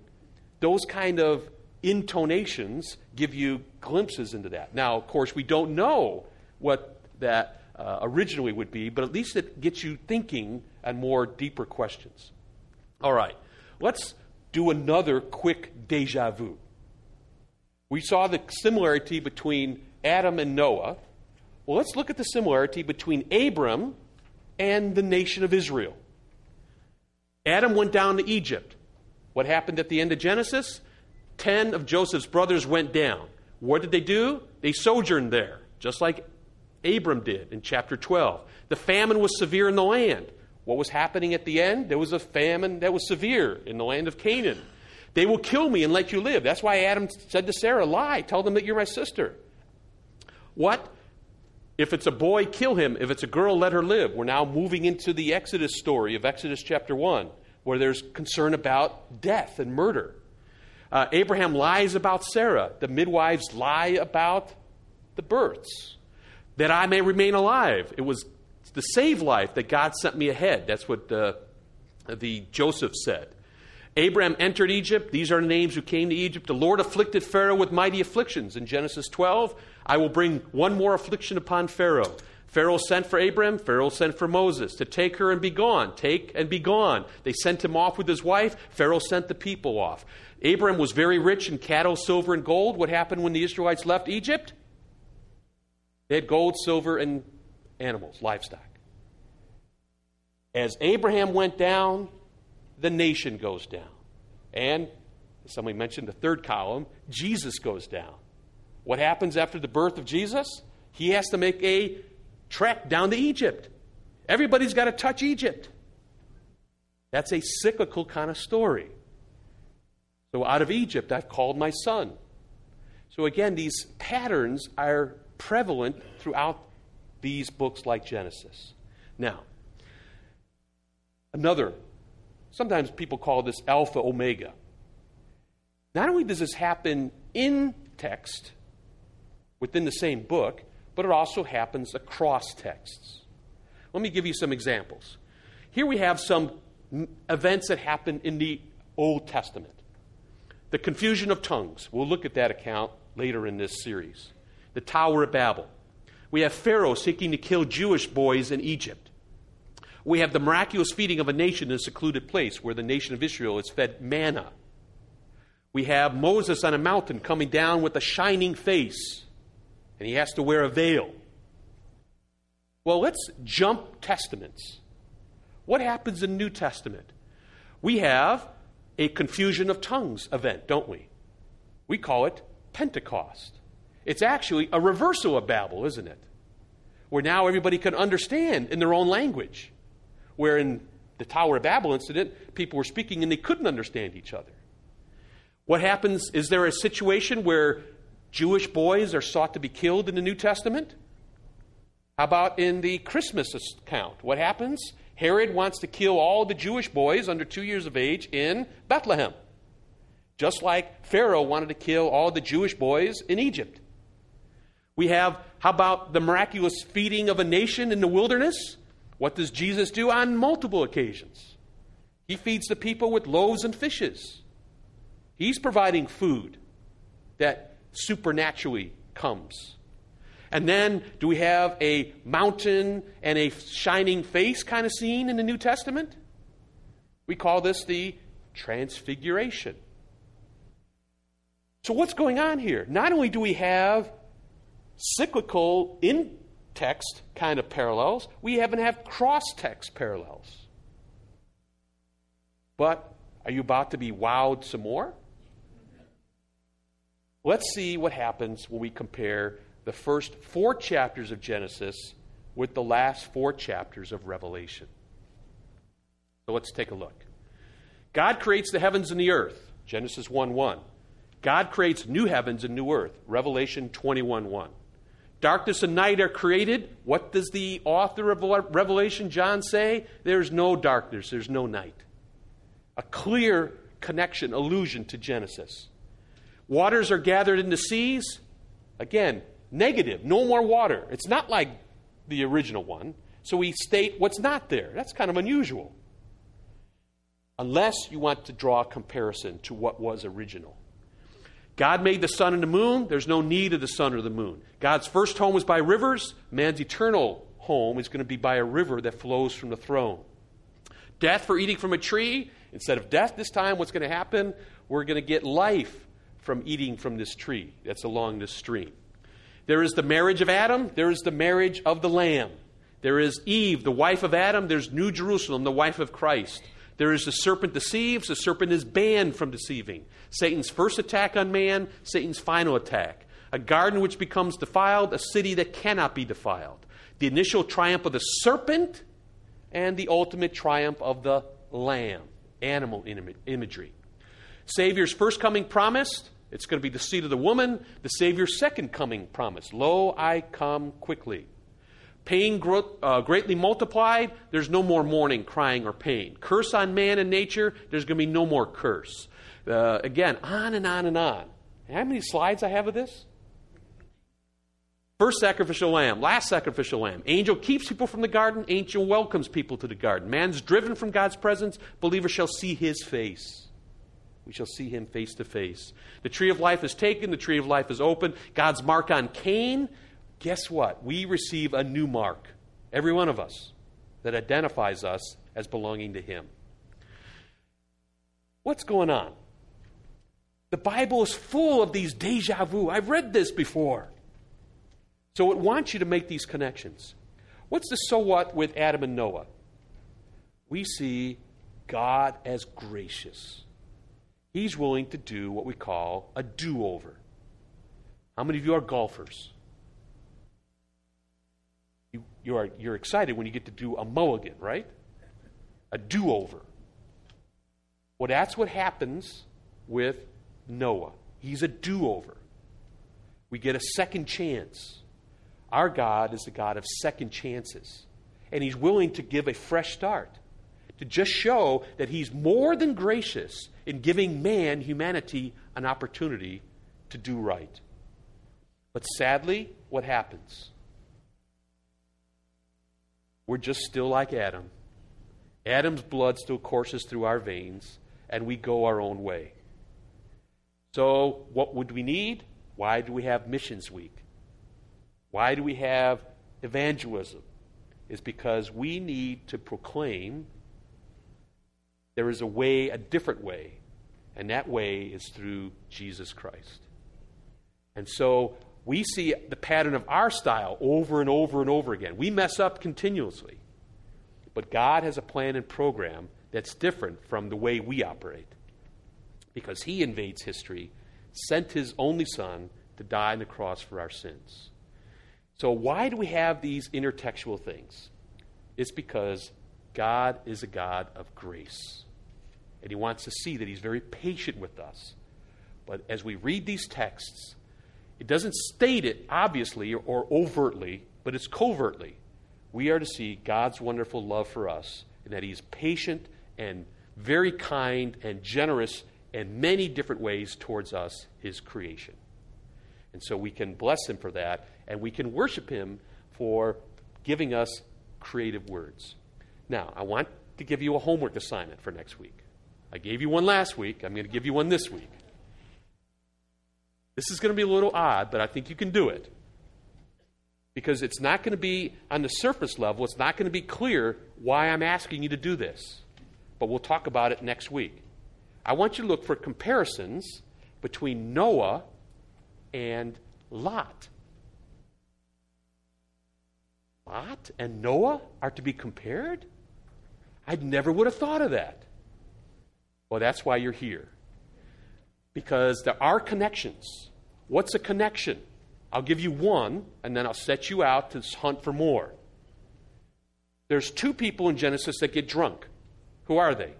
those kind of intonations give you glimpses into that. Now, of course, we don't know what that uh, originally would be, but at least it gets you thinking on more deeper questions. All right, let's do another quick deja vu. We saw the similarity between Abram and Noah. Well, let's look at the similarity between Abram and the nation of Israel. Adam went down to Egypt. What happened at the end of Genesis? Ten of Joseph's brothers went down. What did they do? They sojourned there, just like Abram did in chapter 12. The famine was severe in the land. What was happening at the end? There was a famine that was severe in the land of Canaan. They will kill me and let you live. That's why Abram said to Sarah, Lie, tell them that you're my sister. What? If it's a boy, kill him. If it's a girl, let her live. We're now moving into the Exodus story of Exodus chapter 1, where there's concern about death and murder. Uh, Abraham lies about Sarah. The midwives lie about the births, that I may remain alive. It was to save life that God sent me ahead. That's what the Joseph said. Abraham entered Egypt. These are the names who came to Egypt. The Lord afflicted Pharaoh with mighty afflictions. In Genesis 12, I will bring one more affliction upon Pharaoh. Pharaoh sent for Abraham, Pharaoh sent for Moses to take her and be gone. Take and be gone. They sent him off with his wife. Pharaoh sent the people off. Abraham was very rich in cattle, silver, and gold. What happened when the Israelites left Egypt? They had gold, silver, and animals, livestock. As Abraham went down, the nation goes down. And, as somebody mentioned the third column, Jesus goes down. What happens after the birth of Jesus? He has to make a trek down to Egypt. Everybody's got to touch Egypt. That's a cyclical kind of story. So out of Egypt I've called my son. So again, these patterns are prevalent throughout these books like Genesis. Now, another, sometimes people call this alpha omega. Not only does this happen in text within the same book, but it also happens across texts. Let me give you some examples. Here we have some events that happen in the Old Testament. The confusion of tongues. We'll look at that account later in this series. The Tower of Babel. We have Pharaoh seeking to kill Jewish boys in Egypt. We have the miraculous feeding of a nation in a secluded place where the nation of Israel is fed manna. We have Moses on a mountain coming down with a shining face, and he has to wear a veil. Well, let's jump testaments. What happens in the New Testament? We have a confusion of tongues event, don't we? We call it Pentecost. It's actually a reversal of Babel, isn't it? Where now everybody can understand in their own language. Where in the Tower of Babel incident, people were speaking and they couldn't understand each other. What happens? Is there a situation where Jewish boys are sought to be killed in the New Testament? How about in the Christmas account? What happens? Herod wants to kill all the Jewish boys under two years of age in Bethlehem, just like Pharaoh wanted to kill all the Jewish boys in Egypt. We have, how about the miraculous feeding of a nation in the wilderness? What does Jesus do on multiple occasions? He feeds the people with loaves and fishes. He's providing food that supernaturally comes. And then, do we have a mountain and a shining face kind of scene in the New Testament? We call this the Transfiguration. So, what's going on here? Not only do we have cyclical in text kind of parallels, we even have cross text parallels. But are you about to be wowed some more? Let's see what happens when we compare the first four chapters of Genesis with the last four chapters of Revelation. So let's take a look. God creates the heavens and the earth, Genesis 1 1. God creates new heavens and new earth, Revelation 21 1. Darkness and night are created. What does the author of Revelation, John, say? There's no darkness, there's no night. A clear connection, allusion to Genesis. Waters are gathered in the seas. Again, negative, no more water. It's not like the original one. So we state what's not there. That's kind of unusual. Unless you want to draw a comparison to what was original. God made the sun and the moon. There's no need of the sun or the moon. God's first home was by rivers. Man's eternal home is going to be by a river that flows from the throne. Death for eating from a tree. Instead of death this time, what's going to happen? We're going to get life from eating from this tree that's along this stream. There is the marriage of Adam, there is the marriage of the Lamb. There is Eve, the wife of Adam, there's New Jerusalem, the wife of Christ. There is the serpent deceives, the serpent is banned from deceiving. Satan's first attack on man, Satan's final attack. A garden which becomes defiled, a city that cannot be defiled. The initial triumph of the serpent and the ultimate triumph of the Lamb, animal imagery. Savior's first coming promised, it's going to be the seed of the woman. The Savior's second coming promised, Lo, I come quickly. Pain gro- uh, greatly multiplied, there's no more mourning, crying, or pain. Curse on man and nature, there's going to be no more curse. Uh, again, on and on and on. How many slides I have of this? First sacrificial lamb, last sacrificial lamb. Angel keeps people from the garden, angel welcomes people to the garden. Man's driven from God's presence, believer shall see his face. We shall see him face to face. The tree of life is taken, the tree of life is open. God's mark on Cain. Guess what? We receive a new mark, every one of us, that identifies us as belonging to him. What's going on? The Bible is full of these deja vu. I've read this before. So it wants you to make these connections. What's the so what with Adam and Noah? We see God as gracious. He's willing to do what we call a do over. How many of you are golfers? You, are, you're excited when you get to do a mulligan, right? A do over. Well, that's what happens with Noah. He's a do over. We get a second chance. Our God is the God of second chances. And He's willing to give a fresh start, to just show that He's more than gracious in giving man, humanity, an opportunity to do right. But sadly, what happens? We're just still like Adam. Adam's blood still courses through our veins, and we go our own way. So, what would we need? Why do we have Missions Week? Why do we have evangelism? Is because we need to proclaim there is a way, a different way, and that way is through Jesus Christ. And so we see the pattern of our style over and over and over again. We mess up continuously. But God has a plan and program that's different from the way we operate. Because He invades history, sent His only Son to die on the cross for our sins. So, why do we have these intertextual things? It's because God is a God of grace. And He wants to see that He's very patient with us. But as we read these texts, it doesn't state it obviously or overtly, but it's covertly. We are to see God's wonderful love for us and that He is patient and very kind and generous in many different ways towards us, His creation. And so we can bless Him for that, and we can worship Him for giving us creative words. Now, I want to give you a homework assignment for next week. I gave you one last week. I'm going to give you one this week. This is going to be a little odd, but I think you can do it. Because it's not going to be on the surface level, it's not going to be clear why I'm asking you to do this. But we'll talk about it next week. I want you to look for comparisons between Noah and Lot. Lot and Noah are to be compared? I never would have thought of that. Well, that's why you're here. Because there are connections. What's a connection? I'll give you one, and then I'll set you out to hunt for more. There's two people in Genesis that get drunk. Who are they?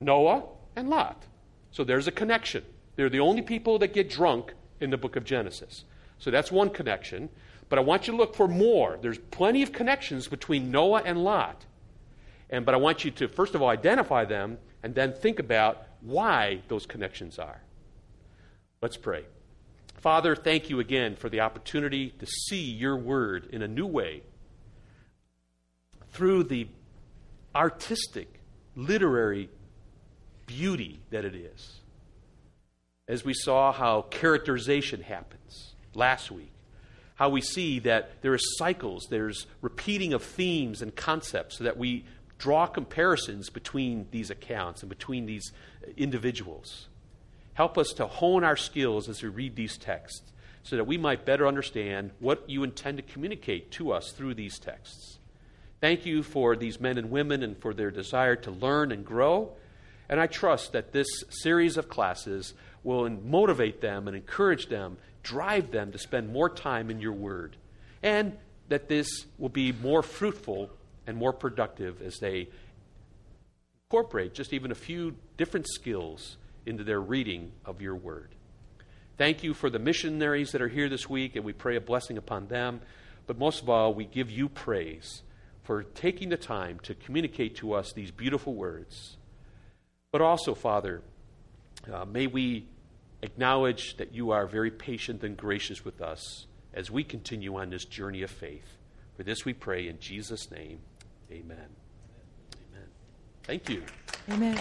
Noah and Lot. So there's a connection. They're the only people that get drunk in the book of Genesis. So that's one connection. But I want you to look for more. There's plenty of connections between Noah and Lot. And but I want you to first of all identify them and then think about why those connections are. Let's pray. Father, thank you again for the opportunity to see your word in a new way through the artistic, literary beauty that it is. As we saw how characterization happens last week, how we see that there are cycles, there's repeating of themes and concepts, so that we draw comparisons between these accounts and between these individuals. Help us to hone our skills as we read these texts so that we might better understand what you intend to communicate to us through these texts. Thank you for these men and women and for their desire to learn and grow. And I trust that this series of classes will motivate them and encourage them, drive them to spend more time in your word, and that this will be more fruitful and more productive as they incorporate just even a few different skills into their reading of your word. Thank you for the missionaries that are here this week, and we pray a blessing upon them. But most of all, we give you praise for taking the time to communicate to us these beautiful words. But also, Father, uh, may we acknowledge that you are very patient and gracious with us as we continue on this journey of faith. For this we pray in Jesus' name. Amen. Amen. Thank you. Amen.